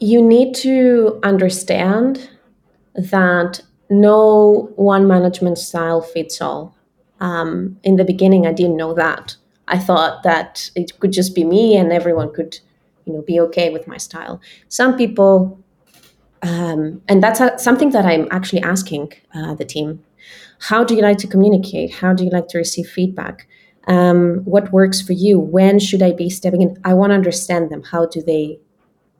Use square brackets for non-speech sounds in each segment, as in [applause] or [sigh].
you need to understand that no one management style fits all. Um, in the beginning, I didn't know that. I thought that it could just be me and everyone could, you know, be okay with my style. Some people, um, and that's a, something that I'm actually asking uh, the team. How do you like to communicate? How do you like to receive feedback? Um, what works for you? When should I be stepping in? I want to understand them. How do they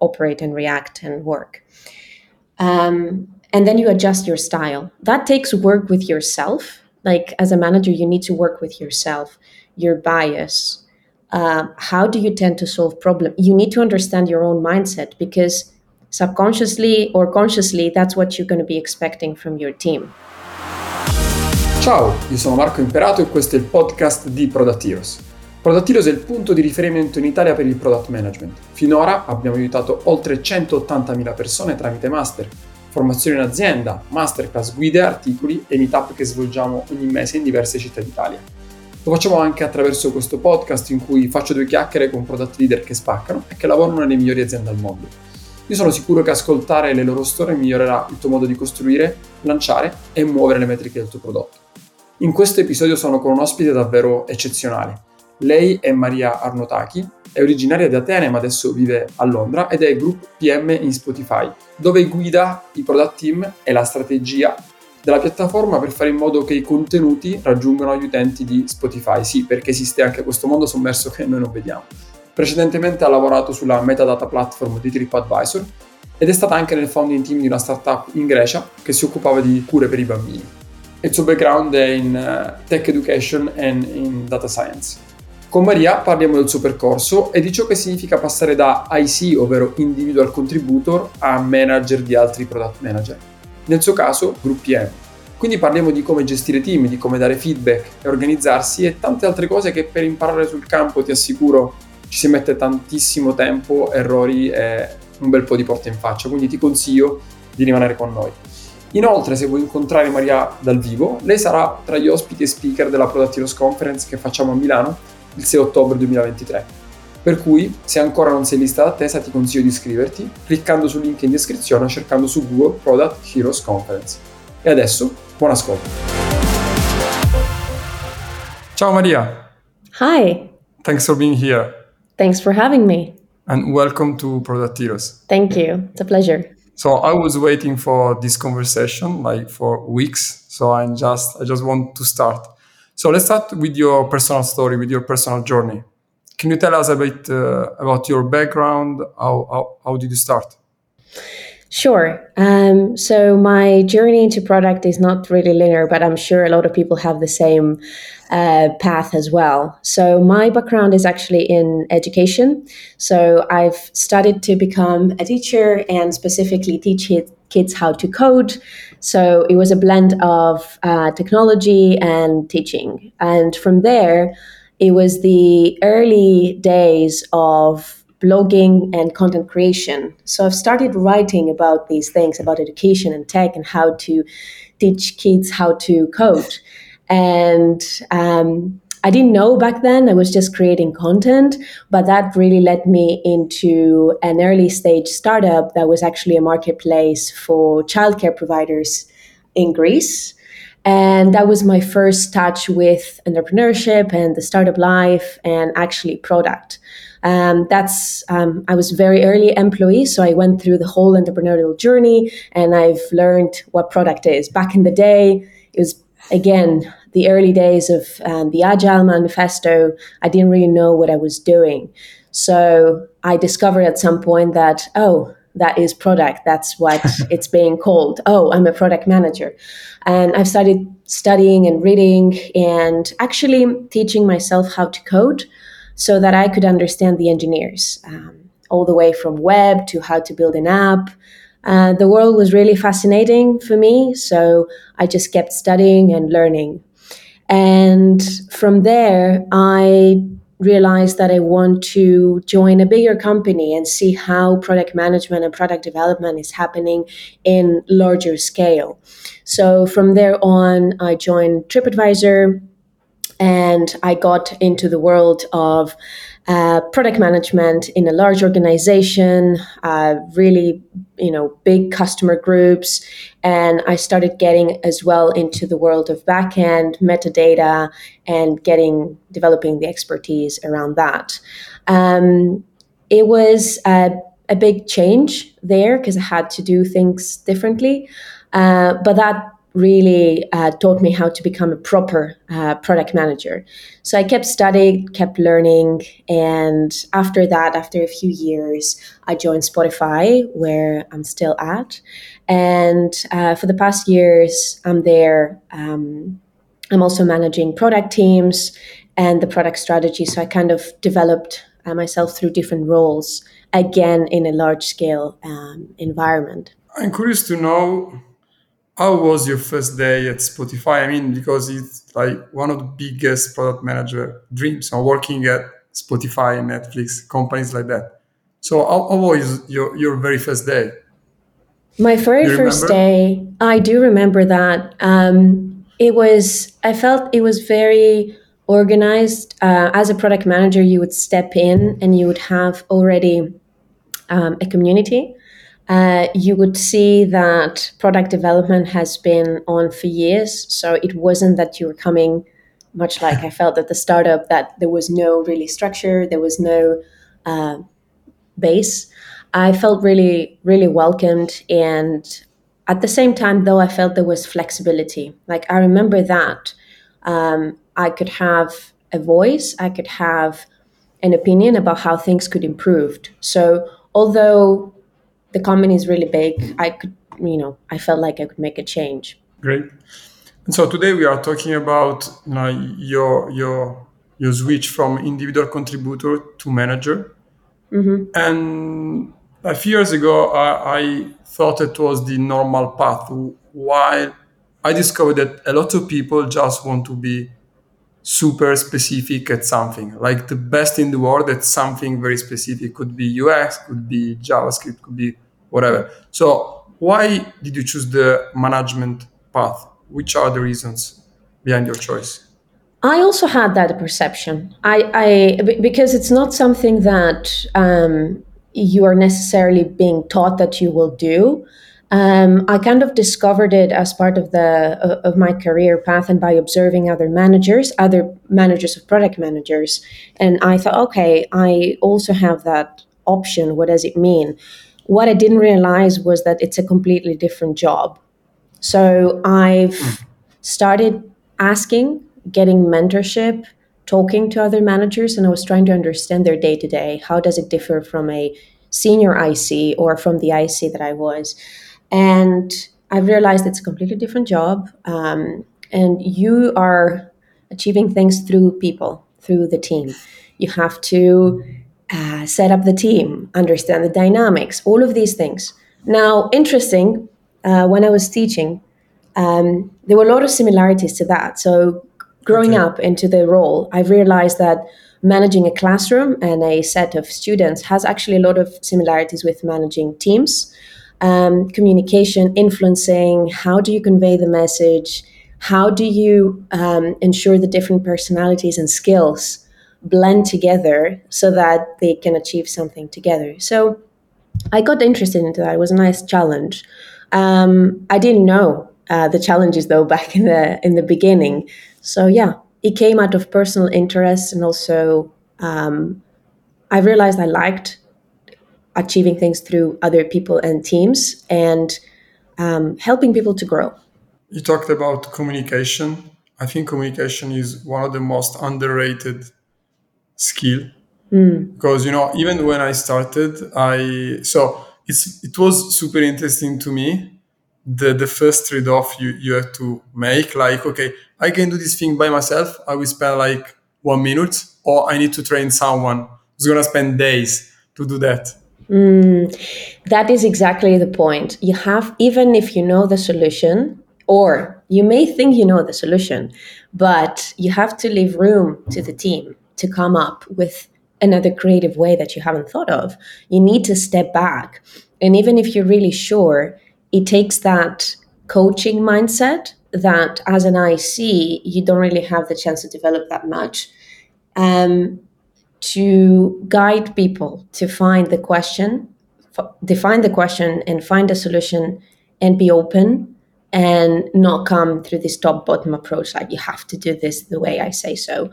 operate and react and work? Um, and then you adjust your style. That takes work with yourself. Like as a manager, you need to work with yourself, your bias. Uh, how do you tend to solve problem? You need to understand your own mindset because subconsciously or consciously, that's what you're going to be expecting from your team. Ciao, io sono Marco Imperato e questo è il podcast di Product Heroes. Product Heroes è il punto di riferimento in Italia per il product management. Finora abbiamo aiutato oltre 180.000 persone tramite master, formazione in azienda, masterclass, guide, articoli e meetup che svolgiamo ogni mese in diverse città d'Italia. Lo facciamo anche attraverso questo podcast in cui faccio due chiacchiere con product leader che spaccano e che lavorano nelle migliori aziende al mondo. Io sono sicuro che ascoltare le loro storie migliorerà il tuo modo di costruire, lanciare e muovere le metriche del tuo prodotto. In questo episodio sono con un ospite davvero eccezionale. Lei è Maria Arnotaki, è originaria di Atene ma adesso vive a Londra ed è Group PM in Spotify, dove guida i product team e la strategia della piattaforma per fare in modo che i contenuti raggiungano gli utenti di Spotify. Sì, perché esiste anche questo mondo sommerso che noi non vediamo. Precedentemente ha lavorato sulla metadata platform di TripAdvisor ed è stata anche nel founding team di una startup in Grecia che si occupava di cure per i bambini. Il suo background è in uh, tech education e in data science. Con Maria parliamo del suo percorso e di ciò che significa passare da IC, ovvero individual contributor, a manager di altri product manager. Nel suo caso, group PM. Quindi parliamo di come gestire team, di come dare feedback e organizzarsi e tante altre cose che per imparare sul campo ti assicuro ci si mette tantissimo tempo, errori e un bel po' di porte in faccia. Quindi ti consiglio di rimanere con noi. Inoltre, se vuoi incontrare Maria dal vivo, lei sarà tra gli ospiti e speaker della Product Heroes Conference che facciamo a Milano il 6 ottobre 2023. Per cui, se ancora non sei in lista d'attesa, ti consiglio di iscriverti cliccando sul link in descrizione o cercando su Google Product Heroes Conference. E adesso, buon ascolto. Ciao Maria. Hi. Thanks for being here. Thanks for having me. And welcome to Product Heroes. Thank you. It's a pleasure. So I was waiting for this conversation like for weeks. So I just I just want to start. So let's start with your personal story, with your personal journey. Can you tell us a bit uh, about your background? How, how, how did you start? Sure. Um, so my journey into product is not really linear, but I'm sure a lot of people have the same uh, path as well. So my background is actually in education. So I've studied to become a teacher and specifically teach kids how to code. So it was a blend of uh, technology and teaching. And from there, it was the early days of blogging and content creation. So I've started writing about these things, about education and tech and how to teach kids how to code. And um, I didn't know back then. I was just creating content, but that really led me into an early stage startup that was actually a marketplace for childcare providers in Greece. And that was my first touch with entrepreneurship and the startup life and actually product. Um, that's um, I was very early employee, so I went through the whole entrepreneurial journey, and I've learned what product is. Back in the day, it was again the early days of um, the Agile Manifesto, I didn't really know what I was doing. So I discovered at some point that, oh, that is product. That's what [laughs] it's being called. Oh, I'm a product manager. And I've started studying and reading and actually teaching myself how to code so that I could understand the engineers, um, all the way from web to how to build an app, uh, the world was really fascinating for me, so I just kept studying and learning. And from there, I realized that I want to join a bigger company and see how product management and product development is happening in larger scale. So from there on, I joined TripAdvisor and I got into the world of uh, product management in a large organization, uh, really, you know, big customer groups, and I started getting as well into the world of backend metadata and getting developing the expertise around that. Um, it was a, a, big change there because I had to do things differently, uh, but that really uh, taught me how to become a proper uh, product manager. So I kept studying, kept learning, and after that, after a few years, I joined Spotify, where I'm still at. And uh, for the past years, I'm there. Um, I'm also managing product teams and the product strategy. So I kind of developed uh, myself through different roles, again in a large scale um, environment. I'm curious to know how was your first day at Spotify? I mean, because it's like one of the biggest product manager dreams. I'm working at Spotify, Netflix, companies like that. So how, how was your, your very first day? My very first day, I do remember that. Um, it was, I felt it was very organized. Uh, as a product manager, you would step in and you would have already um, a community uh, you would see that product development has been on for years. So it wasn't that you were coming, much like I felt at the startup, that there was no really structure, there was no uh, base. I felt really, really welcomed. And at the same time, though, I felt there was flexibility. Like I remember that um, I could have a voice, I could have an opinion about how things could improve. So although the company is really big. I could, you know, I felt like I could make a change. Great. And so today we are talking about you know, your your your switch from individual contributor to manager. Mm-hmm. And a few years ago, I, I thought it was the normal path. While I discovered that a lot of people just want to be super specific at something. Like the best in the world at something very specific. Could be ux could be javascript could be whatever. So why did you choose the management path? Which are the reasons behind your choice? I also had that perception. I, I because it's not something that um, you are necessarily being taught that you will do um, I kind of discovered it as part of the uh, of my career path and by observing other managers, other managers of product managers, and I thought, okay, I also have that option. What does it mean? What I didn't realize was that it's a completely different job. So I've started asking, getting mentorship, talking to other managers, and I was trying to understand their day to day. How does it differ from a senior IC or from the IC that I was? And I've realized it's a completely different job. Um, and you are achieving things through people, through the team. You have to uh, set up the team, understand the dynamics, all of these things. Now, interesting, uh, when I was teaching, um, there were a lot of similarities to that. So, growing okay. up into the role, I realized that managing a classroom and a set of students has actually a lot of similarities with managing teams um, communication, influencing, how do you convey the message? How do you um, ensure the different personalities and skills blend together so that they can achieve something together? So I got interested into that. It was a nice challenge. Um, I didn't know uh, the challenges though [laughs] back in the in the beginning. So yeah, it came out of personal interest and also um, I realized I liked achieving things through other people and teams and um, helping people to grow. You talked about communication. I think communication is one of the most underrated skill mm. because you know even when I started, I so it's it was super interesting to me the the first trade off you you have to make like okay I can do this thing by myself I will spend like one minute or I need to train someone who's gonna spend days to do that Mm, that is exactly the point. You have, even if you know the solution, or you may think you know the solution, but you have to leave room to the team to come up with another creative way that you haven't thought of. You need to step back. And even if you're really sure, it takes that coaching mindset that as an IC, you don't really have the chance to develop that much. Um, to guide people to find the question, f- define the question, and find a solution, and be open and not come through this top bottom approach like you have to do this the way I say so.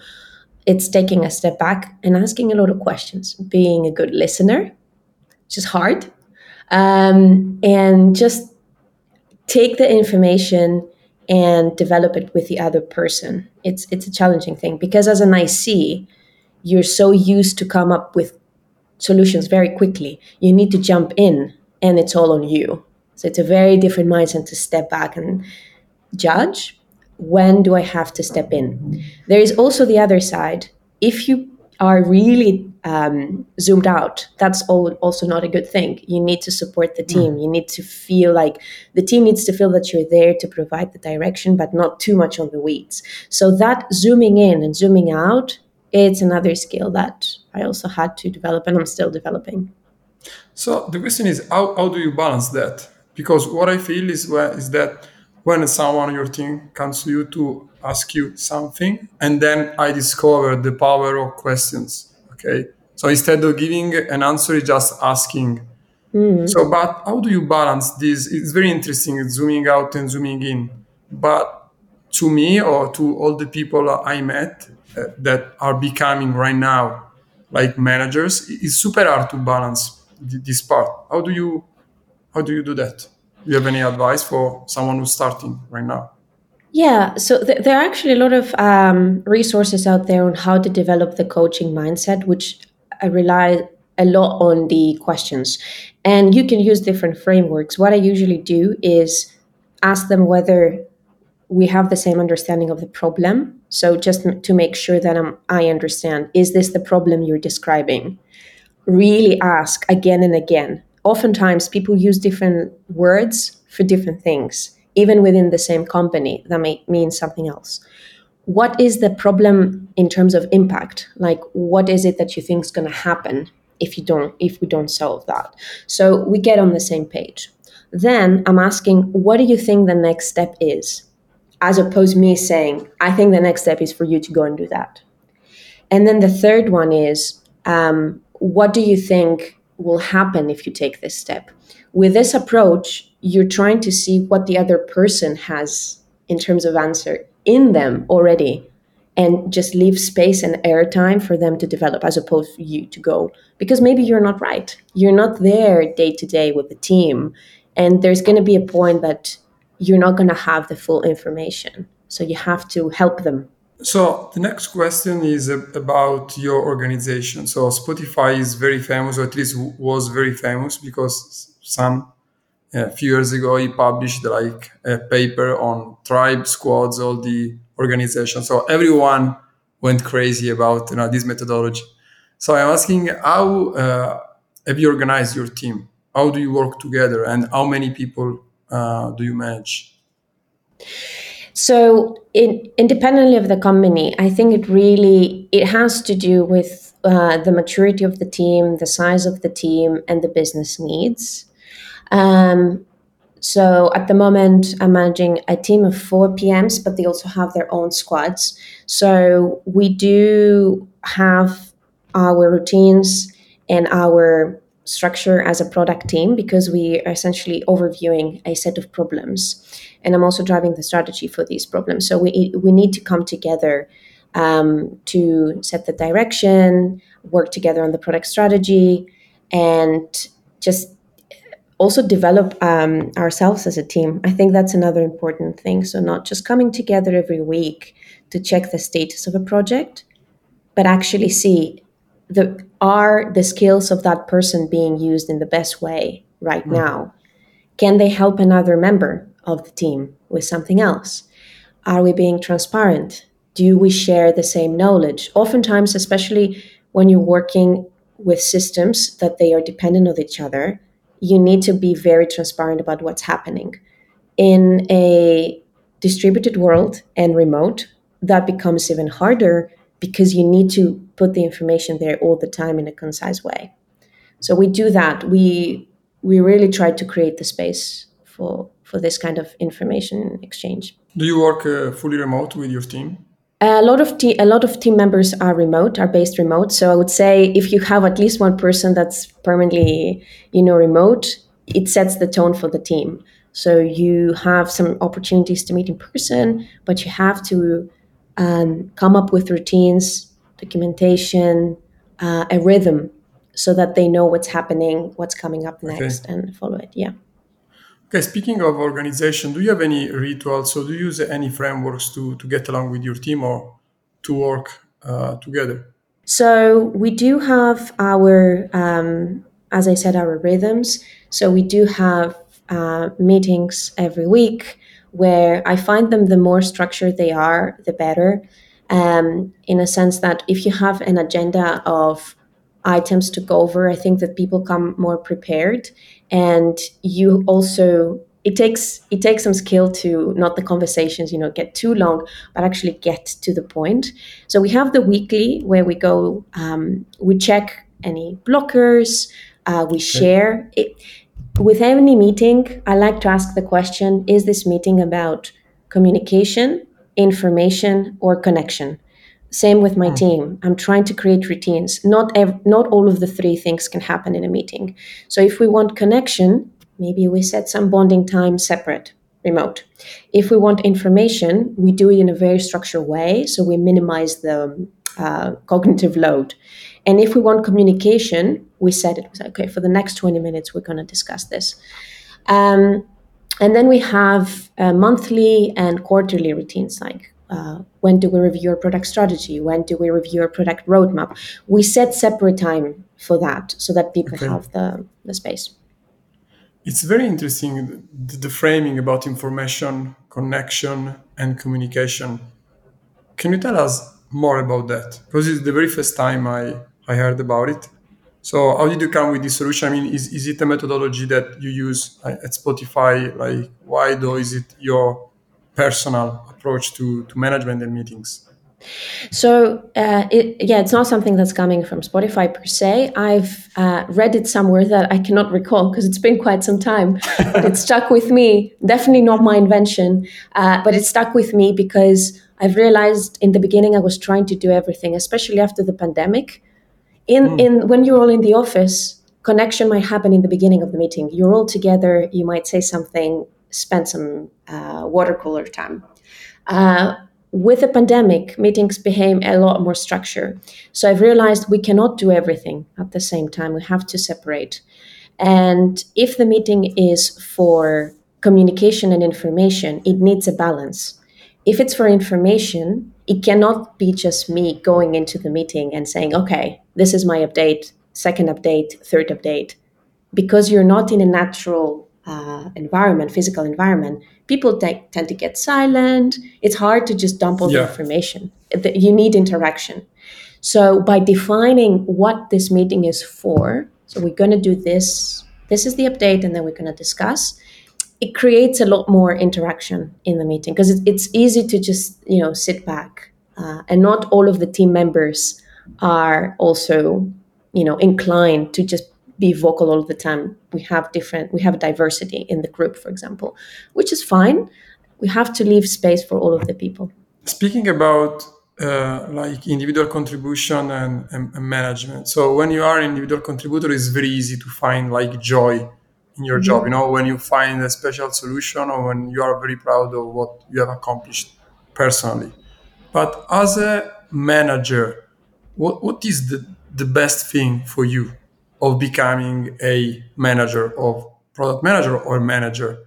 It's taking a step back and asking a lot of questions, being a good listener, which is hard, um, and just take the information and develop it with the other person. It's it's a challenging thing because as an IC, you're so used to come up with solutions very quickly. You need to jump in and it's all on you. So it's a very different mindset to step back and judge when do I have to step in. There is also the other side. If you are really um, zoomed out, that's all, also not a good thing. You need to support the team. Mm. You need to feel like the team needs to feel that you're there to provide the direction, but not too much on the weeds. So that zooming in and zooming out, it's another skill that I also had to develop and I'm still developing. So the question is, how, how do you balance that? because what I feel is is that when someone on your team comes to you to ask you something, and then I discover the power of questions. Okay, so instead of giving an answer, just asking. Mm. So, but how do you balance this? It's very interesting, zooming out and zooming in. But to me, or to all the people I met that are becoming right now like managers, it's super hard to balance this part. How do you how do you do that? Do you have any advice for someone who's starting right now? Yeah, so th- there are actually a lot of um, resources out there on how to develop the coaching mindset, which I rely a lot on the questions. And you can use different frameworks. What I usually do is ask them whether we have the same understanding of the problem. So just to make sure that I'm, I understand, is this the problem you're describing? Really ask again and again oftentimes people use different words for different things, even within the same company that may mean something else. What is the problem in terms of impact? Like, what is it that you think is going to happen if you don't if we don't solve that? So we get on the same page. Then I'm asking, what do you think the next step is? As opposed me saying, I think the next step is for you to go and do that. And then the third one is, um, what do you think will happen if you take this step. With this approach, you're trying to see what the other person has in terms of answer in them already and just leave space and airtime for them to develop as opposed to you to go because maybe you're not right you're not there day to day with the team and there's going to be a point that you're not going to have the full information so you have to help them so the next question is about your organization. So Spotify is very famous, or at least was very famous, because some a few years ago he published like a paper on tribe squads, all the organization. So everyone went crazy about you know this methodology. So I'm asking, how uh, have you organized your team? How do you work together, and how many people uh, do you manage? So, in, independently of the company, I think it really it has to do with uh, the maturity of the team, the size of the team, and the business needs. Um, so at the moment, I'm managing a team of four PMs, but they also have their own squads. So we do have our routines and our structure as a product team because we are essentially overviewing a set of problems. And i'm also driving the strategy for these problems. So we, we need to come together um, to set the direction work together on the product strategy and just also develop um, ourselves as a team. I think that's another important thing. So not just coming together every week to check the status of a project but actually see the are the skills of that person being used in the best way right mm. now? Can they help another member of the team with something else? Are we being transparent? Do we share the same knowledge? Oftentimes especially when you're working with systems that they are dependent on each other you need to be very transparent about what's happening. In a distributed world and remote that becomes even harder because you need to put the information there all the time in a concise way. So we do that. We we really try to create the space for for this kind of information exchange. Do you work uh, fully remote with your team? A lot of te- a lot of team members are remote, are based remote. So I would say if you have at least one person that's permanently, you know, remote, it sets the tone for the team. So you have some opportunities to meet in person, but you have to um, come up with routines, documentation, uh, a rhythm, so that they know what's happening, what's coming up next, okay. and follow it. Yeah. Okay, speaking of organization, do you have any rituals? So, do you use any frameworks to, to get along with your team or to work uh, together? So, we do have our, um, as I said, our rhythms. So, we do have uh, meetings every week where I find them the more structured they are, the better. Um, in a sense that if you have an agenda of items to go over, I think that people come more prepared. And you also it takes it takes some skill to not the conversations you know get too long but actually get to the point. So we have the weekly where we go um, we check any blockers uh, we share. It with any meeting i like to ask the question is this meeting about communication information or connection same with my mm. team. I'm trying to create routines. Not ev- not all of the three things can happen in a meeting. So if we want connection, maybe we set some bonding time separate, remote. If we want information, we do it in a very structured way, so we minimize the uh, cognitive load. And if we want communication, we set it. Okay, for the next 20 minutes, we're going to discuss this. Um, and then we have uh, monthly and quarterly routines like uh, when do we review our product strategy? When do we review our product roadmap? We set separate time for that so that people okay. have the, the space. It's very interesting the, the framing about information, connection, and communication. Can you tell us more about that? Because it's the very first time I, I heard about it. So how did you come with this solution? I mean, is, is it a methodology that you use at Spotify? Like, why though is it your personal approach to, to management and meetings? So uh, it, yeah, it's not something that's coming from Spotify per se. I've uh, read it somewhere that I cannot recall because it's been quite some time. but it stuck with me. Definitely not my invention, uh, but it stuck with me because I've realized in the beginning I was trying to do everything, especially after the pandemic. In mm. in when you're all in the office, connection might happen in the beginning of the meeting. You're all together. You might say something, spend some uh, water cooler time uh, with the pandemic, meetings became a lot more structured. So I've realized we cannot do everything at the same time. We have to separate. And if the meeting is for communication and information, it needs a balance. If it's for information, it cannot be just me going into the meeting and saying, okay, this is my update, second update, third update. Because you're not in a natural uh, environment, physical environment, people t- tend to get silent. It's hard to just dump all yeah. the information. You need interaction. So by defining what this meeting is for, so we're going to do this. This is the update, and then we're going to discuss. It creates a lot more interaction in the meeting because it, it's easy to just you know sit back, uh, and not all of the team members are also you know inclined to just be vocal all the time. We have different, we have diversity in the group, for example, which is fine. We have to leave space for all of the people. Speaking about uh, like individual contribution and, and, and, management. So when you are an individual contributor, it's very easy to find like joy in your mm-hmm. job. You know, when you find a special solution or when you are very proud of what you have accomplished personally. But as a manager, what, what is the, the best thing for you of becoming a manager of product manager or manager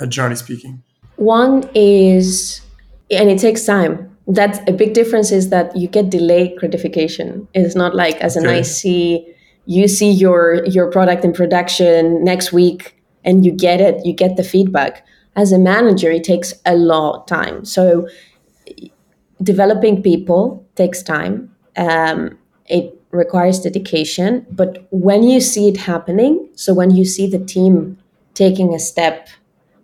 uh, generally speaking? One is and it takes time. That's a big difference is that you get delayed gratification. It's not like as an okay. ic you see your your product in production next week and you get it you get the feedback. As a manager it takes a lot of time. So developing people takes time um, it requires dedication. But when you see it happening, so when you see the team taking a step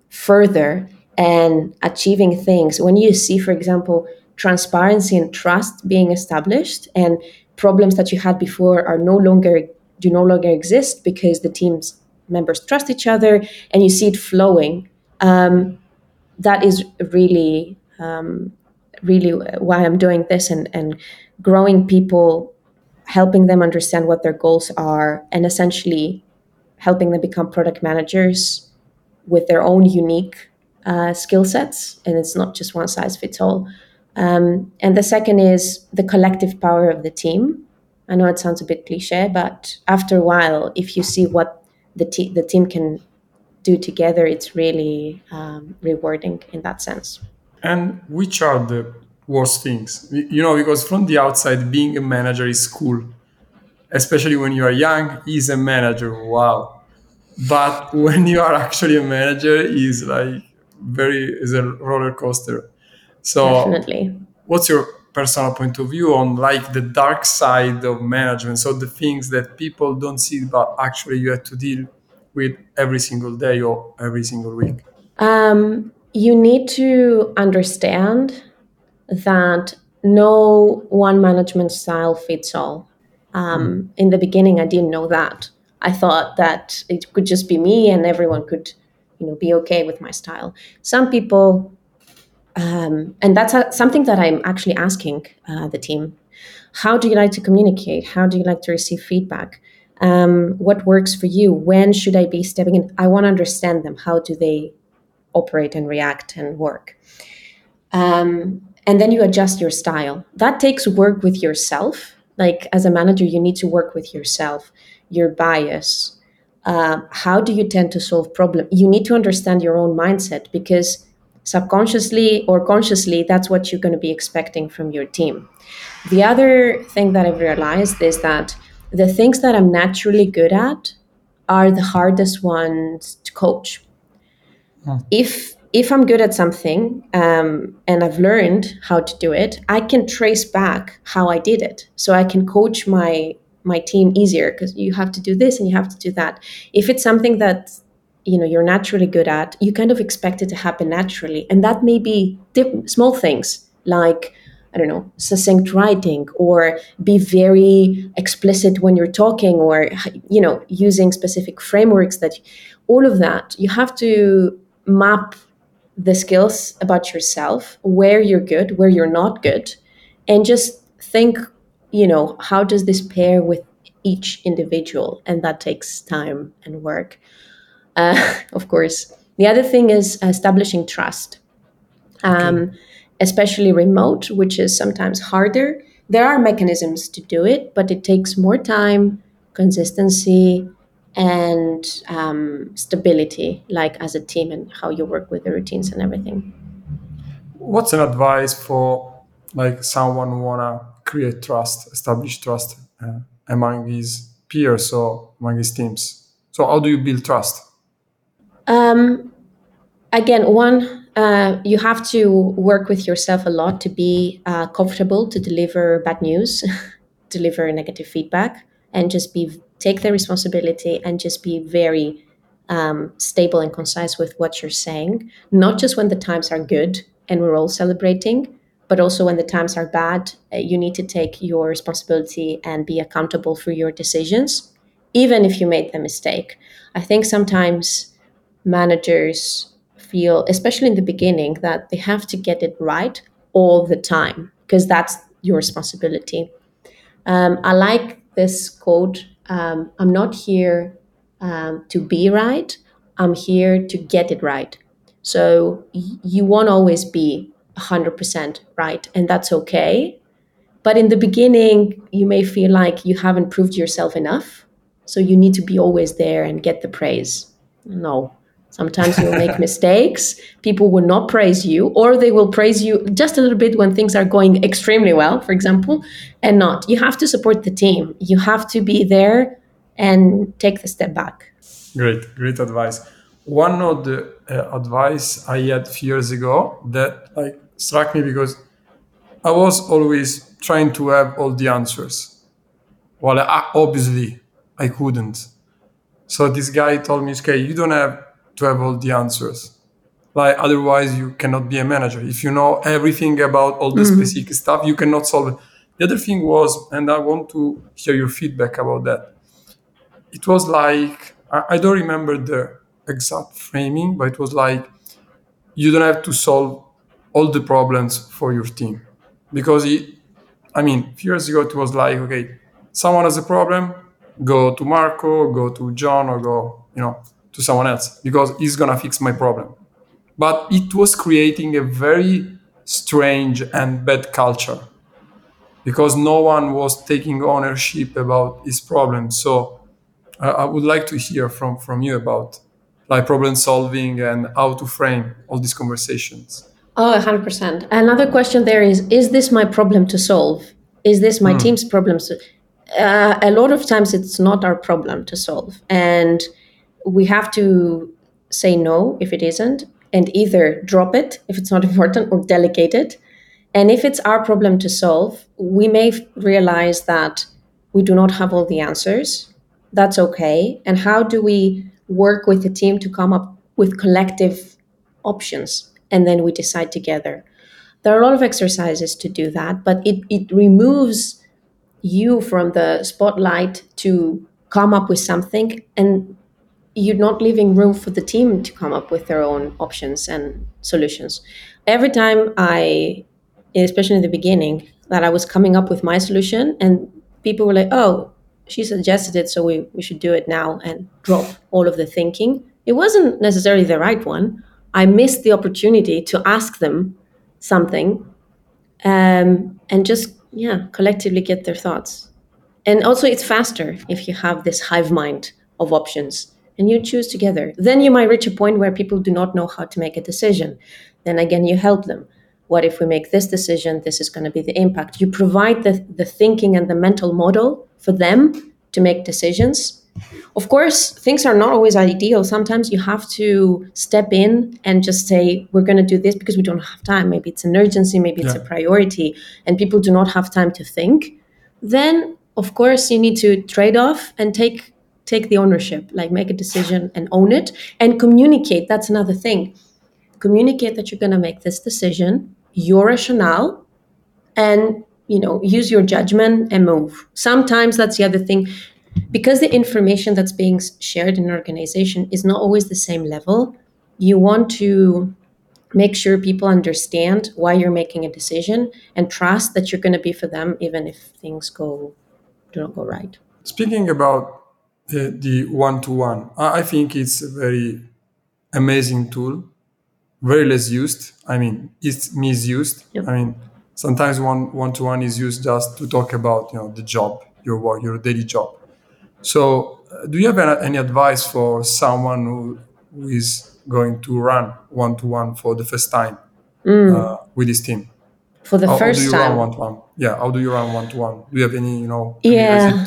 further and achieving things, when you see, for example, transparency and trust being established and problems that you had before are no longer do no longer exist because the team's members trust each other and you see it flowing um, that is really um, really why I'm doing this and, and growing people, helping them understand what their goals are, and essentially helping them become product managers with their own unique uh, skill sets. And it's not just one size fits all. Um, and the second is the collective power of the team. I know it sounds a bit cliche, but after a while, if you see what the, te- the team can do together, it's really um, rewarding in that sense. And which are the worst things? You know, because from the outside, being a manager is cool, especially when you are young. Is a manager, wow! But [laughs] when you are actually a manager, is like very is a roller coaster. So, Definitely. what's your personal point of view on like the dark side of management? So the things that people don't see, but actually you have to deal with every single day or every single week. Um, you need to understand that no one management style fits all. Um, mm. In the beginning, I didn't know that. I thought that it could just be me and everyone could, you know, be okay with my style. Some people, um, and that's a, something that I'm actually asking uh, the team. How do you like to communicate? How do you like to receive feedback? Um, what works for you? When should I be stepping in? I want to understand them. How do they operate and react and work. Um, and then you adjust your style. That takes work with yourself. Like as a manager, you need to work with yourself, your bias. Uh, how do you tend to solve problems? You need to understand your own mindset because subconsciously or consciously, that's what you're going to be expecting from your team. The other thing that I've realized is that the things that I'm naturally good at are the hardest ones to coach if if I'm good at something um, and I've learned how to do it, I can trace back how I did it. So I can coach my my team easier because you have to do this and you have to do that. If it's something that you know you're naturally good at, you kind of expect it to happen naturally, and that may be dip- small things like I don't know, succinct writing or be very explicit when you're talking or, you know, using specific frameworks that all of that, you have to map the skills about yourself, where you're good, where you're not good, and just think, you know, how does this pair with each individual? And that takes time and work. Uh, [laughs] of course. The other thing is establishing trust, um, okay. especially remote, which is sometimes harder. There are mechanisms to do it, but it takes more time, consistency, and um, stability, like as a team and how you work with the routines and everything. What's an advice for like someone wanna create trust, establish trust uh, among his peers or among his teams? So how do you build trust? Um, again, one, uh, you have to work with yourself a lot to be uh, comfortable to deliver bad news, [laughs] deliver negative feedback, and just be take the responsibility and just be very um, stable and concise with what you're saying, not just when the times are good and we're all celebrating, but also when the times are bad, uh, you need to take your responsibility and be accountable for your decisions, even if you made the mistake. I think sometimes managers feel, especially in the beginning, that they have to get it right all the time because that's your responsibility. Um, I like this quote um, I'm not here um, to be right. I'm here to get it right. So y- you won't always be 100% right, and that's okay. But in the beginning, you may feel like you haven't proved yourself enough. So you need to be always there and get the praise. No, Sometimes you'll make [laughs] mistakes. People will not praise you, or they will praise you just a little bit when things are going extremely well, for example, and not. You have to support the team. You have to be there and take the step back. Great, great advice. One of the uh, advice I had a few years ago that like struck me because I was always trying to have all the answers. Well, I, obviously I couldn't. So this guy told me, "Okay, you don't have to have all the answers. Like otherwise, you cannot be a manager. If you know everything about all the mm-hmm. specific stuff, you cannot solve it. The other thing was, and I want to hear your feedback about that. It was like I, don't remember the exact framing, but it was like you don't have to solve all the problems for your team because it, I mean, few years ago it was like, okay, someone has a problem, go to Marco, go to John, or go, you know, to someone else because he's gonna fix my problem. But it was creating a very strange and bad culture because no one was taking ownership about his problem. So uh, I would like to hear from from you about like problem solving and how to frame all these conversations. Oh, 100%. Another question there is Is this my problem to solve? Is this my mm. team's problem? Uh, a lot of times it's not our problem to solve. And we have to say no if it isn't, and either drop it if it's not [laughs] important or delegate it. And if it's our problem to solve, we may realize that we do not have all the answers. That's okay. And how do we work with the team to come up with collective options and then we decide together. There are a lot of exercises to do that, but it, it removes you from the spotlight to come up with something and you're not leaving room for the team to come up with their own options and solutions. Every time I, especially in the beginning, that I was coming up with my solution and people were like, oh, she suggested it, so we, we should do it now and drop all of the thinking. It wasn't necessarily the right one, I missed the opportunity to ask them something um, and just, yeah, collectively get their thoughts. And also, it's faster if you have this hive mind of options and you choose together. Then you might reach a point where people do not know how to make a decision. Then again, you help them. What if we make this decision? This is going to be the impact. You provide the, the thinking and the mental model for them to make decisions of course, things are not always ideal. Sometimes you have to step in and just say, we're going to do this because we don't have time. Maybe it's an urgency, maybe it's yeah. a priority, and people do not have time to think. Then, of course, you need to trade off and take take the ownership, like make a decision and own it and communicate. That's another thing. Communicate that you're going to make this decision, your rationale, and you know use your judgment and move sometimes that's the other thing because the information that's being shared in an organization is not always the same level, you want to make sure people understand why you're making a decision and trust that you're going to be for them even if things go don't go right. Speaking about the, the one-to-one, I think it's a very amazing tool, very less used. I mean, it's misused. Yep. I mean, sometimes one one-to-one is used just to talk about you know the job, your work, your daily job. So, uh, do you have any advice for someone who, who is going to run one to one for the first time mm. uh, with his team? For the how, first how do you time, run one to one? Yeah, how do you run one to one? Do you have any, you know? Yeah.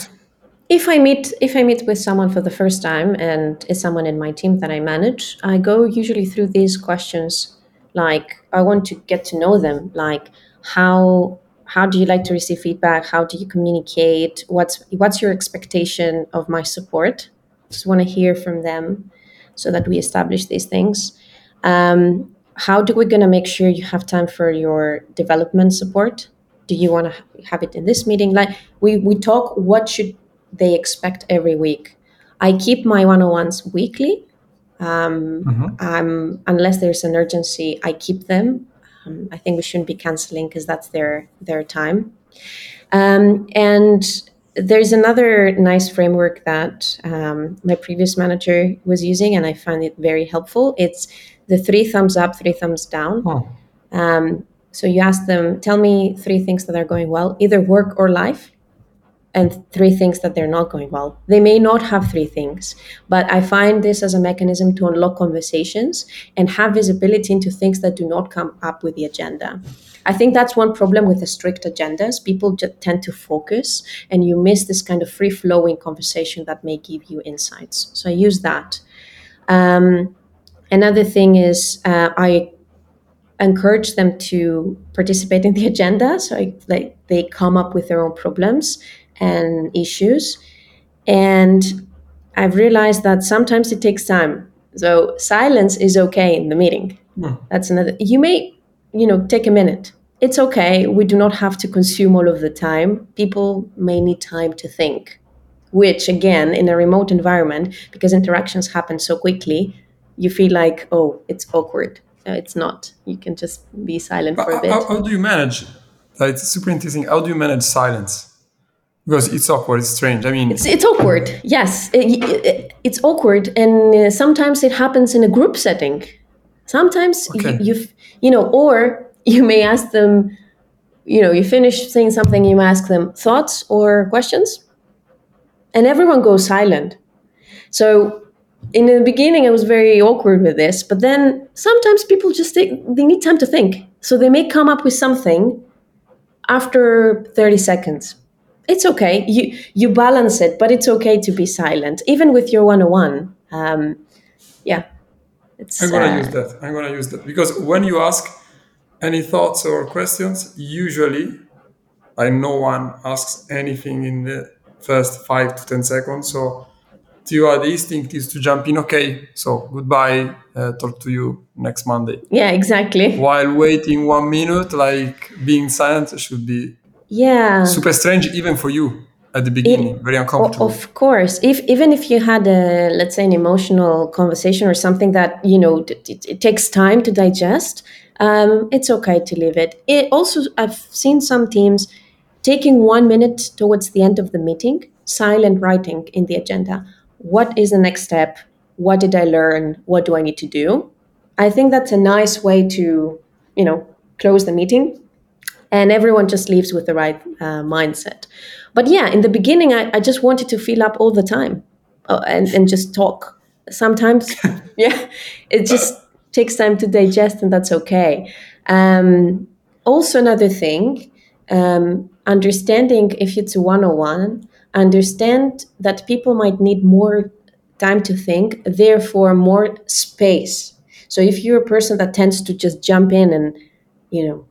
If I meet if I meet with someone for the first time and it's someone in my team that I manage, I go usually through these questions. Like I want to get to know them. Like how how do you like to receive feedback how do you communicate what's what's your expectation of my support just want to hear from them so that we establish these things um, how do we to make sure you have time for your development support do you want to have it in this meeting like we we talk what should they expect every week i keep my one-on-ones weekly um, mm-hmm. unless there's an urgency i keep them um, I think we shouldn't be canceling because that's their their time. Um, and there's another nice framework that um, my previous manager was using, and I find it very helpful. It's the three thumbs up, three thumbs down. Oh. Um, so you ask them, tell me three things that are going well, either work or life and three things that they're not going well. They may not have three things, but I find this as a mechanism to unlock conversations and have visibility into things that do not come up with the agenda. I think that's one problem with the strict agendas. People just tend to focus and you miss this kind of free flowing conversation that may give you insights. So I use that. Um, another thing is uh, I encourage them to participate in the agenda so I, like they come up with their own problems and issues. And I've realized that sometimes it takes time. So silence is okay in the meeting. Mm. That's another. You may, you know, take a minute. It's okay. We do not have to consume all of the time. People may need time to think, which again, in a remote environment, because interactions happen so quickly, you feel like, oh, it's awkward. So it's not. You can just be silent for a bit. How, how do you manage? It's super interesting. How do you manage silence? Because it's awkward, it's strange. I mean, it's, it's awkward. Yes, it, it, it's awkward, and uh, sometimes it happens in a group setting. Sometimes okay. you, you, you know, or [laughs] you may ask them, you know, you finish saying something, you ask them thoughts or questions, and everyone goes silent. So in the beginning, I was very awkward with this, but then sometimes people just take, they need time to think, so they may come up with something after thirty seconds it's okay. You you balance it, but it's okay to be silent, even with your one on one. Yeah, it's. I'm gonna uh, use that. I'm gonna use that because when you ask any thoughts or questions, usually, I no one asks anything in the first five to ten seconds. So, to you, the instinct is to jump in. Okay, so goodbye. Uh, talk to you next Monday. Yeah, exactly. While waiting one minute, like being silent should be yeah. Super strange even for you at the beginning it, very uncomfortable. of course. If even if you had a let's say an emotional conversation or something that you know it, it, it takes time to digest um, it's okay to leave it. It also i've seen some teams taking one minute towards the end of the meeting silent writing in the agenda. What is the next step? What did i learn? What do i need to do? I think that's a nice way to you know close the meeting and everyone just leaves with the right uh, mindset. But yeah, in the beginning, I, I, just wanted to fill up all the time uh, and, and just talk. Sometimes, [laughs] yeah, it just takes time to digest, and that's okay. Um, also, another thing, um, understanding if it's a one on one, understand that people might need more time to think, therefore, more space. So, if you're a person that tends to just jump in and, you know,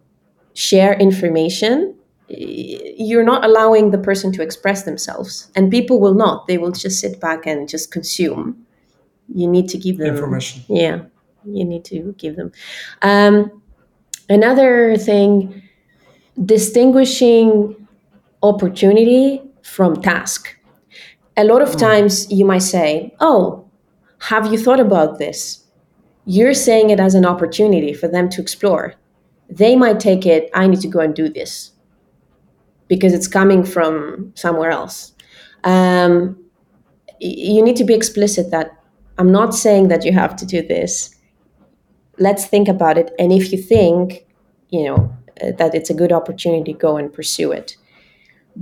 share information, you're not allowing the person to express themselves. And people will not. They will just sit back and just consume. You need to give them information. Yeah, you need to give them. Um, another thing, distinguishing opportunity from task. A lot of hmm. times you might say, Oh, have you thought about this? You're saying it as an opportunity for them to explore they might take it, I need to go and do this because it's coming from somewhere else. Um, you need to be explicit that I'm not saying that you have to do this. Let's think about it. And if you think, you know, uh, that it's a good opportunity, go and pursue it.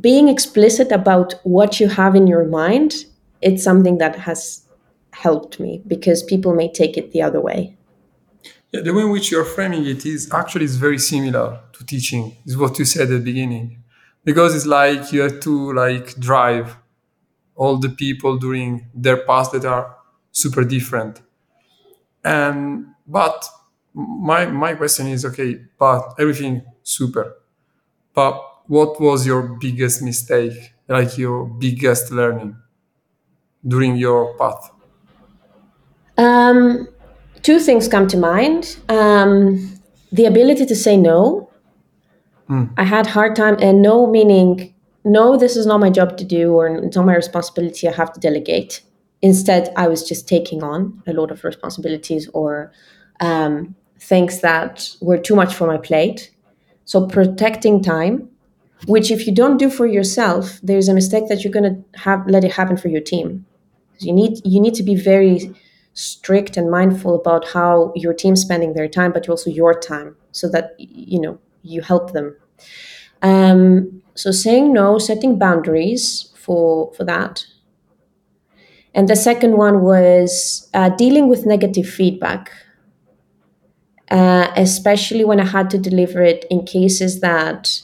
Being explicit about what you have in your mind, it's something that has helped me because people may take it the other way. Yeah, the way in which you're framing it is actually is very similar to teaching. Is what you said at the beginning, because it's like you have to like drive all the people during their paths that are super different. And but my my question is okay, but everything super, but what was your biggest mistake, like your biggest learning during your path? Um two things come to mind. Um, the ability to say no. Mm. I had hard time, and no meaning no, this is not my job to do, or it's not my responsibility. I have to delegate. Instead, I was just taking on a lot of responsibilities or um, things that were too much for my plate. So protecting time, which if you don't do for yourself, there's a mistake that you're going to have let it happen for your team. You need you need to be very strict and mindful about how your team's spending their time, but also your time, so that you know you help them. Um, so saying no, setting boundaries for for that. And the second one was uh, dealing with negative feedback, uh, especially when I had to deliver it in cases that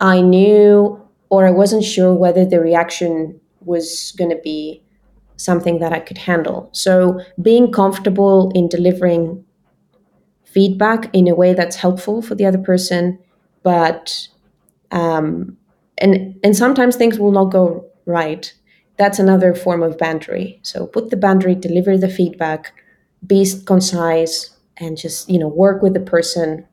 I knew or I wasn't sure whether the reaction was going to be something that I could handle. So being comfortable in delivering feedback in a way that's helpful for the other person, but um, and and sometimes things will not go right. That's another form of boundary. So put the boundary, deliver the feedback, be concise, and just you know work with the person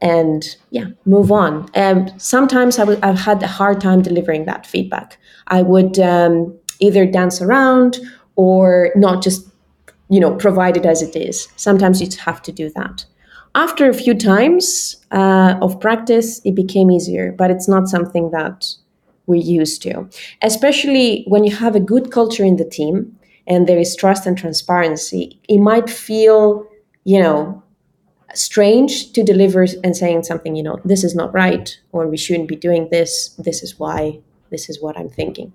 and yeah move on and sometimes i w- i've had a hard time delivering that feedback i would um, either dance around or not just you know, provide it as it is. Sometimes you have to do that. After a few times uh, of practice, it became easier, but it's not something that we're used to. Especially when you have a good culture in the team and there is trust and transparency, it might feel, you know, strange to deliver and saying something, you know, this is not right, or we shouldn't be doing this, this is why, this is what I'm thinking.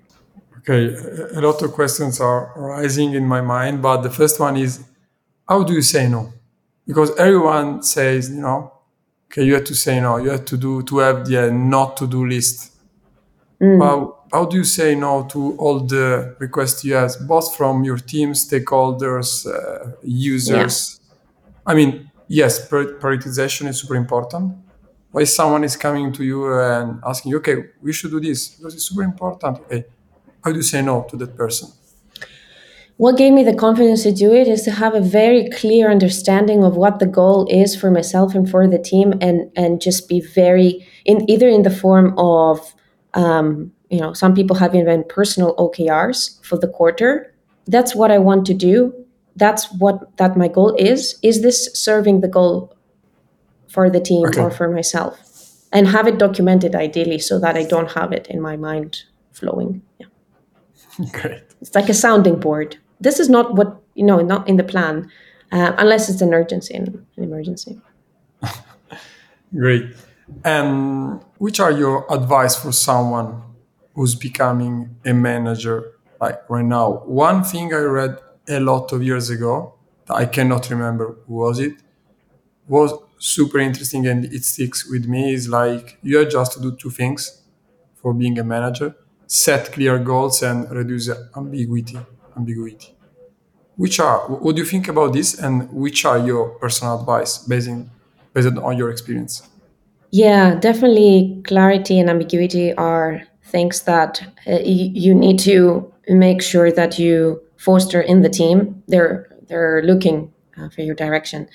Okay, a lot of questions are rising in my mind, but the first one is how do you say no? Because everyone says, you know, okay, you have to say no, you have to do to have the not to do list. Mm. How, how do you say no to all the requests you have, both from your team, stakeholders, uh, users? Yeah. I mean, yes, prioritization is super important. Why someone is coming to you and asking, okay, we should do this because it's super important. Okay, how do you say no to that person? What gave me the confidence to do it is to have a very clear understanding of what the goal is for myself and for the team, and and just be very in either in the form of um, you know some people have even personal OKRs for the quarter. That's what I want to do. That's what that my goal is. Is this serving the goal for the team okay. or for myself? And have it documented ideally so that I don't have it in my mind flowing. Great. It's like a sounding board. This is not what you know, not in the plan, uh, unless it's an urgency, an emergency. [laughs] Great. And which are your advice for someone who's becoming a manager like right now? One thing I read a lot of years ago, that I cannot remember who was it, was super interesting and it sticks with me is like you have just to do two things for being a manager set clear goals and reduce ambiguity. Ambiguity. Which are what do you think about this, and which are your personal advice based based on your experience? Yeah, definitely. Clarity and ambiguity are things that uh, you need to make sure that you foster in the team. They're they're looking uh, for your direction.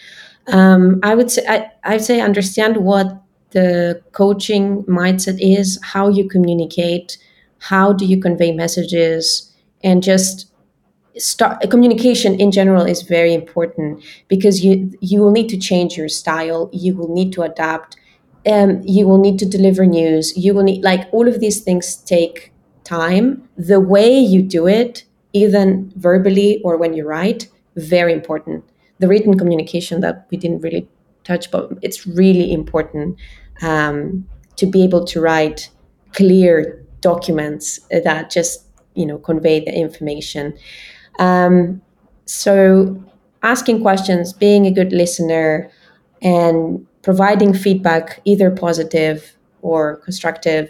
Um, I would say I, I'd say understand what the coaching mindset is, how you communicate, how do you convey messages and just start communication in general is very important because you you will need to change your style you will need to adapt um, you will need to deliver news you will need like all of these things take time. The way you do it even verbally or when you write very important. The written communication that we didn't really touch but it's really important um, to be able to write clear documents that just you know convey the information. Um, so asking questions, being a good listener, and providing feedback, either positive or constructive.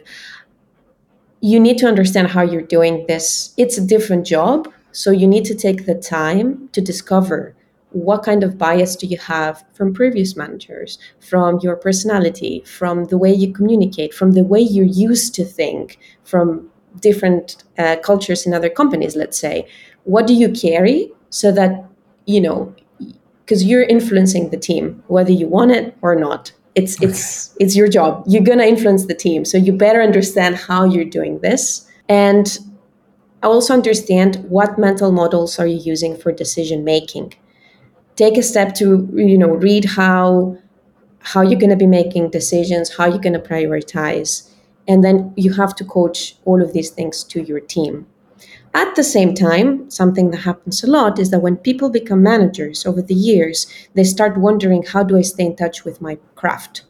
You need to understand how you're doing this. It's a different job, so you need to take the time to discover what kind of bias do you have from previous managers, from your personality, from the way you communicate, from the way you're used to think, from different uh, cultures in other companies, let's say. What do you carry so that, you know, because you're influencing the team, whether you want it or not. It's it's it's your job. You're gonna influence the team. So you better understand how you're doing this. And also understand what mental models are you using for decision making take a step to you know read how how you're going to be making decisions how you're going to prioritize and then you have to coach all of these things to your team. At the same time something that happens a lot is that when people become managers over the years they start wondering how do i stay in touch with my craft?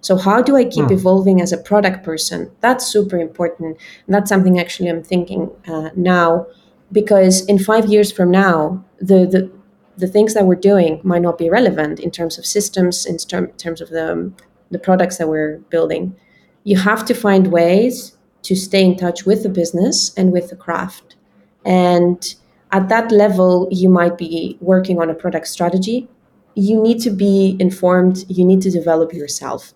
So how do i keep hmm. evolving as a product person? That's super important. And that's something actually i'm thinking uh, now because in five years from now the, the the things that we're doing might not be relevant in terms of systems, in term, terms of the, um, the products that we're building. You have to find ways to stay in touch with the business and with the craft. And at that level, you might be working on a product strategy. You need to be informed, you need to develop yourself.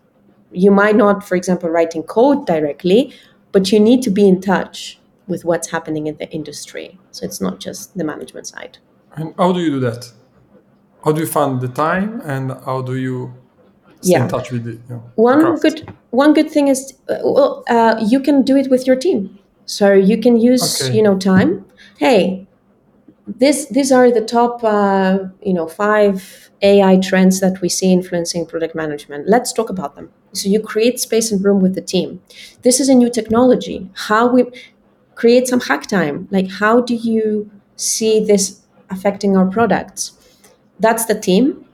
You might not, for example, writing code directly, but you need to be in touch with what's happening in the industry. So it's not just the management side. And how do you do that? How do you find the time, and how do you stay yeah. in touch with the you know, one good one good thing is uh, well uh, you can do it with your team. So you can use okay. you know time. Hey, this these are the top uh, you know five AI trends that we see influencing product management. Let's talk about them. So you create space and room with the team. This is a new technology. How we create some hack time. Like how do you see this affecting our products? That's the team.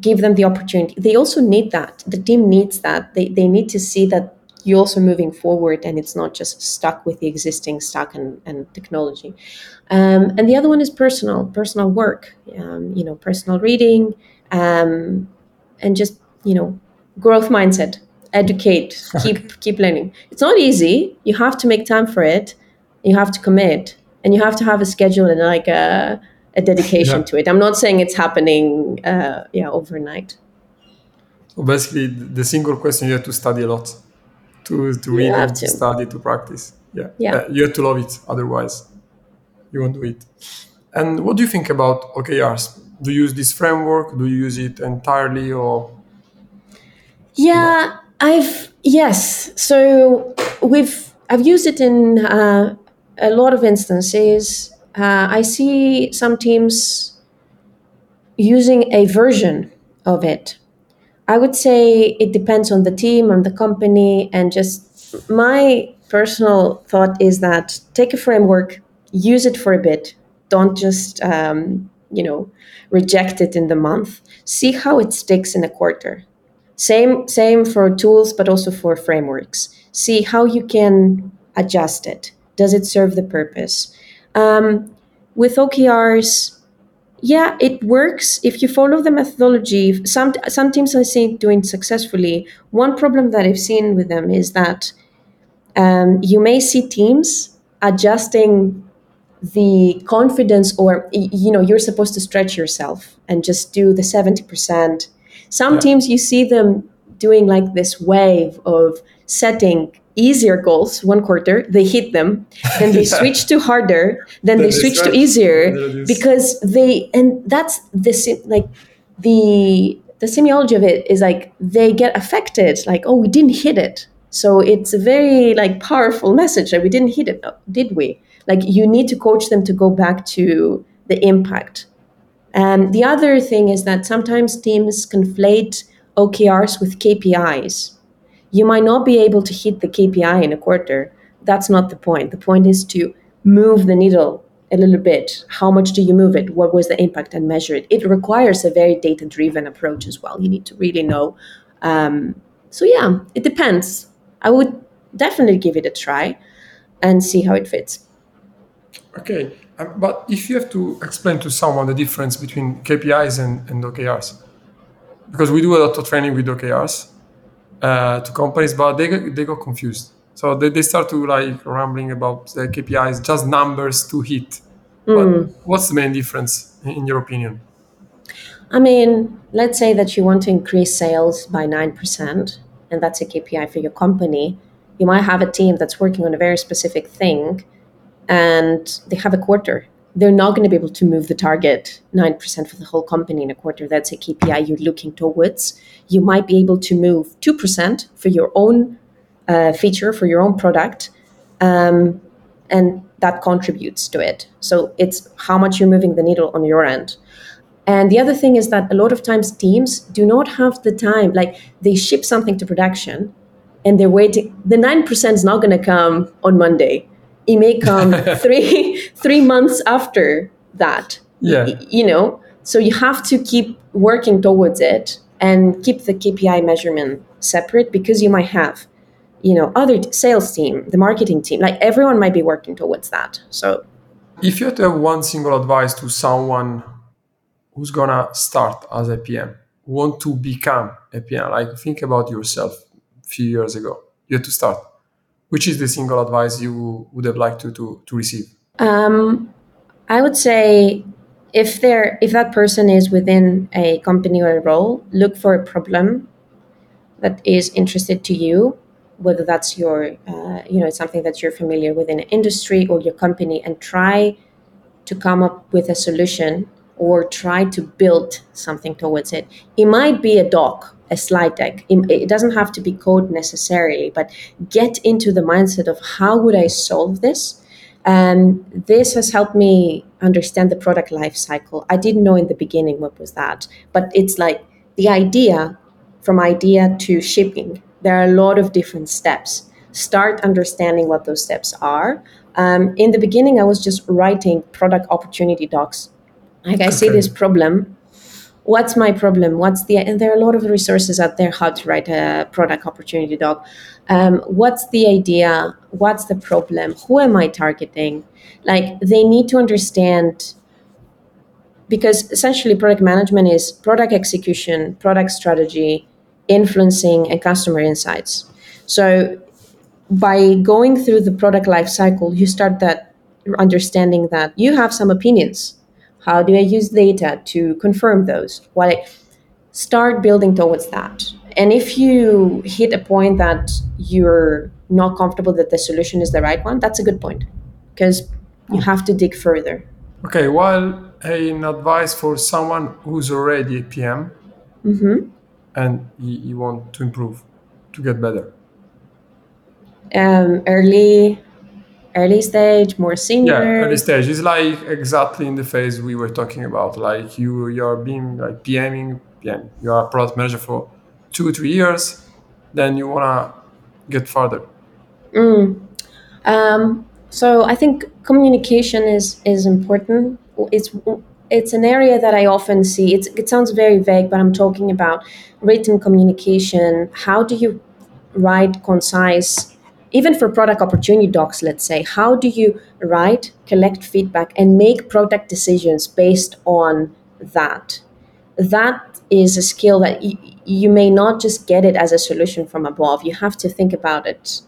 Give them the opportunity. They also need that. The team needs that. They, they need to see that you're also moving forward and it's not just stuck with the existing stack and, and technology. Um, and the other one is personal, personal work, um, you know, personal reading, um, and just, you know, growth mindset, educate, [laughs] keep, keep learning. It's not easy. You have to make time for it. You have to commit and you have to have a schedule and like a, a dedication yeah. to it. I'm not saying it's happening, uh, yeah, overnight. So basically, the single question you have to study a lot to to read and to. study to practice. Yeah. yeah, uh, you have to love it. Otherwise, you won't do it. And what do you think about OKRs? Do you use this framework? Do you use it entirely or? Yeah, I've yes. So we've I've used it in uh, a lot of instances. Uh, I see some teams using a version of it I would say it depends on the team and the company, and just my personal thought is that take a framework, use it for a bit. Don't just um, you know reject it in the month. See how it sticks in a quarter. Same same for tools, but also for frameworks. See how you can adjust it. Does it serve the purpose? Um, with OKRs, yeah, it works if you follow the methodology. Some some teams I see doing successfully. One problem that I've seen with them is that um, you may see teams adjusting the confidence, or you know, you're supposed to stretch yourself and just do the seventy percent. Some yeah. teams you see them doing like this wave of setting easier goals one quarter they hit them. Then they [laughs] yeah. switch to harder then, then they, switch to easier because they and that's the like the the semiology of it is like they get affected like oh we didn't hit it. So it's a very like powerful message that we didn't hit it did we? Like you need to coach them to go back to the impact. And the other thing is that sometimes teams conflate okrs with kpis you might not be able to hit the KPI in a quarter. That's not the point. The point is to move the needle a little bit. How much do you move it? What was the impact and measure it? It requires a very data driven approach as well. You need to really know. Um, so, yeah, it depends. I would definitely give it a try and see how it fits. Okay. Um, but if you have to explain to someone the difference between KPIs and, and OKRs, because we do a lot of training with OKRs, uh, to companies, but they they got confused. So they, they start to like rambling about the KPIs, just numbers to hit. Mm. what's the main difference in your opinion? I mean, let's say that you want to increase sales by 9%, and that's a KPI for your company. You might have a team that's working on a very specific thing, and they have a quarter they're not going to be able to move the target 9% for the whole company in a quarter. That's a KPI you're looking towards. You might be able to move 2% for your own uh, feature, for your own product. Um, and that contributes to it. So it's how much you're moving the needle on your end. And the other thing is that a lot of times teams do not have the time, like they ship something to production and they're waiting. The 9% is not going to come on Monday it may come [laughs] three three months after that yeah. you know? So you have to keep working towards it and keep the kpi measurement separate because you might have you know other sales team the marketing team like everyone might be working towards that. So if you had to have one single advice to someone who's gonna start as a pm want to become a pm like think about yourself a few years ago you had to start which is the single advice you would have liked to to, to receive? Um, I would say if there if that person is within a company or a role, look for a problem that is interested to you, whether that's your uh, you know something that you're familiar with in an industry or your company, and try to come up with a solution or try to build something towards it. It might be a doc a slide deck. It doesn't have to be code necessarily, but get into the mindset of how would I solve this? And this has helped me understand the product life cycle. I didn't know in the beginning what was that, but it's like the idea from idea to shipping. There are a lot of different steps. Start understanding what those steps are. Um, in the beginning, I was just writing product opportunity docs. Like I okay. see this problem. What's my problem? What's the and there are a lot of resources out there how to write a product opportunity doc. Um, what's the idea? What's the problem? Who am I targeting? Like they need to understand because essentially product management is product execution, product strategy, influencing, and customer insights. So by going through the product life cycle, you start that understanding that you have some opinions. How do I use data to confirm those? Well, start building towards that. And if you hit a point that you're not comfortable that the solution is the right one, that's a good point because you have to dig further. Okay, well, an advice for someone who's already a PM mm-hmm. and you, you want to improve, to get better um, early early stage more senior. Yeah early stage. Is like exactly in the phase we were talking about. Like you you're being like pming pm you're a product manager for two three years then you want to get further. Mm. um, so i think communication is is important. It's it's an area that i often see. It's, it sounds very vague but i'm talking about written communication. How do you write concise even for product opportunity docs, let's say, how do you write, collect feedback, and make product decisions based on that? That is a skill that y- you may not just get it as a solution from above. You have to think about it.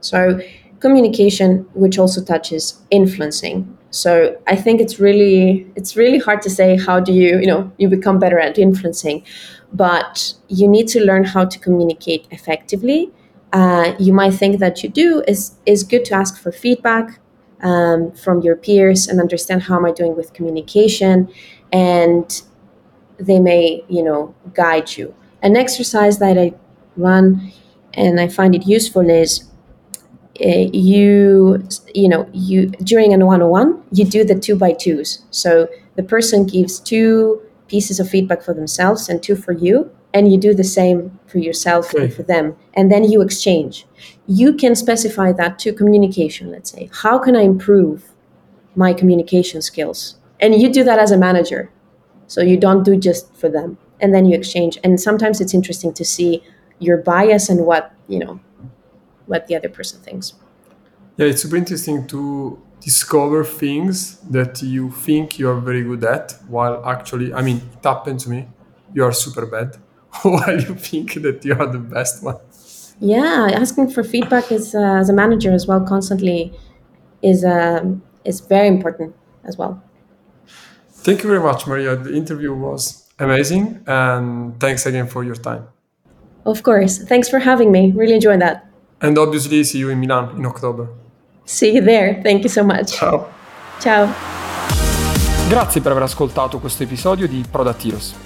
So, communication, which also touches influencing. So, I think it's really it's really hard to say how do you you know you become better at influencing, but you need to learn how to communicate effectively uh, you might think that you do is is good to ask for feedback um, from your peers and understand how am I doing with communication, and they may you know guide you. An exercise that I run and I find it useful is uh, you you know you during a one-on-one you do the two by twos so the person gives two pieces of feedback for themselves and two for you and you do the same for yourself okay. and for them and then you exchange. You can specify that to communication let's say. How can i improve my communication skills? And you do that as a manager. So you don't do just for them and then you exchange. And sometimes it's interesting to see your bias and what you know what the other person thinks. Yeah it's super interesting to discover things that you think you are very good at while actually i mean it happened to me. You are super bad [laughs] while you think that you are the best one. Yeah, asking for feedback is uh, as a manager as well constantly is uh, is very important as well. Thank you very much, Maria. The interview was amazing, and thanks again for your time. Of course. Thanks for having me. Really enjoyed that. And obviously, see you in Milan in October. See you there. Thank you so much. Ciao. Ciao. Grazie per aver ascoltato questo episodio di Product Heroes.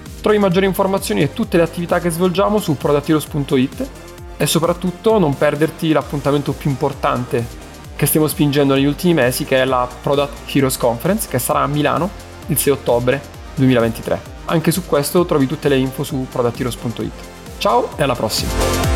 Trovi maggiori informazioni e tutte le attività che svolgiamo su productheroes.it e soprattutto non perderti l'appuntamento più importante che stiamo spingendo negli ultimi mesi che è la Product Heroes Conference che sarà a Milano il 6 ottobre 2023. Anche su questo trovi tutte le info su productheroes.it. Ciao e alla prossima!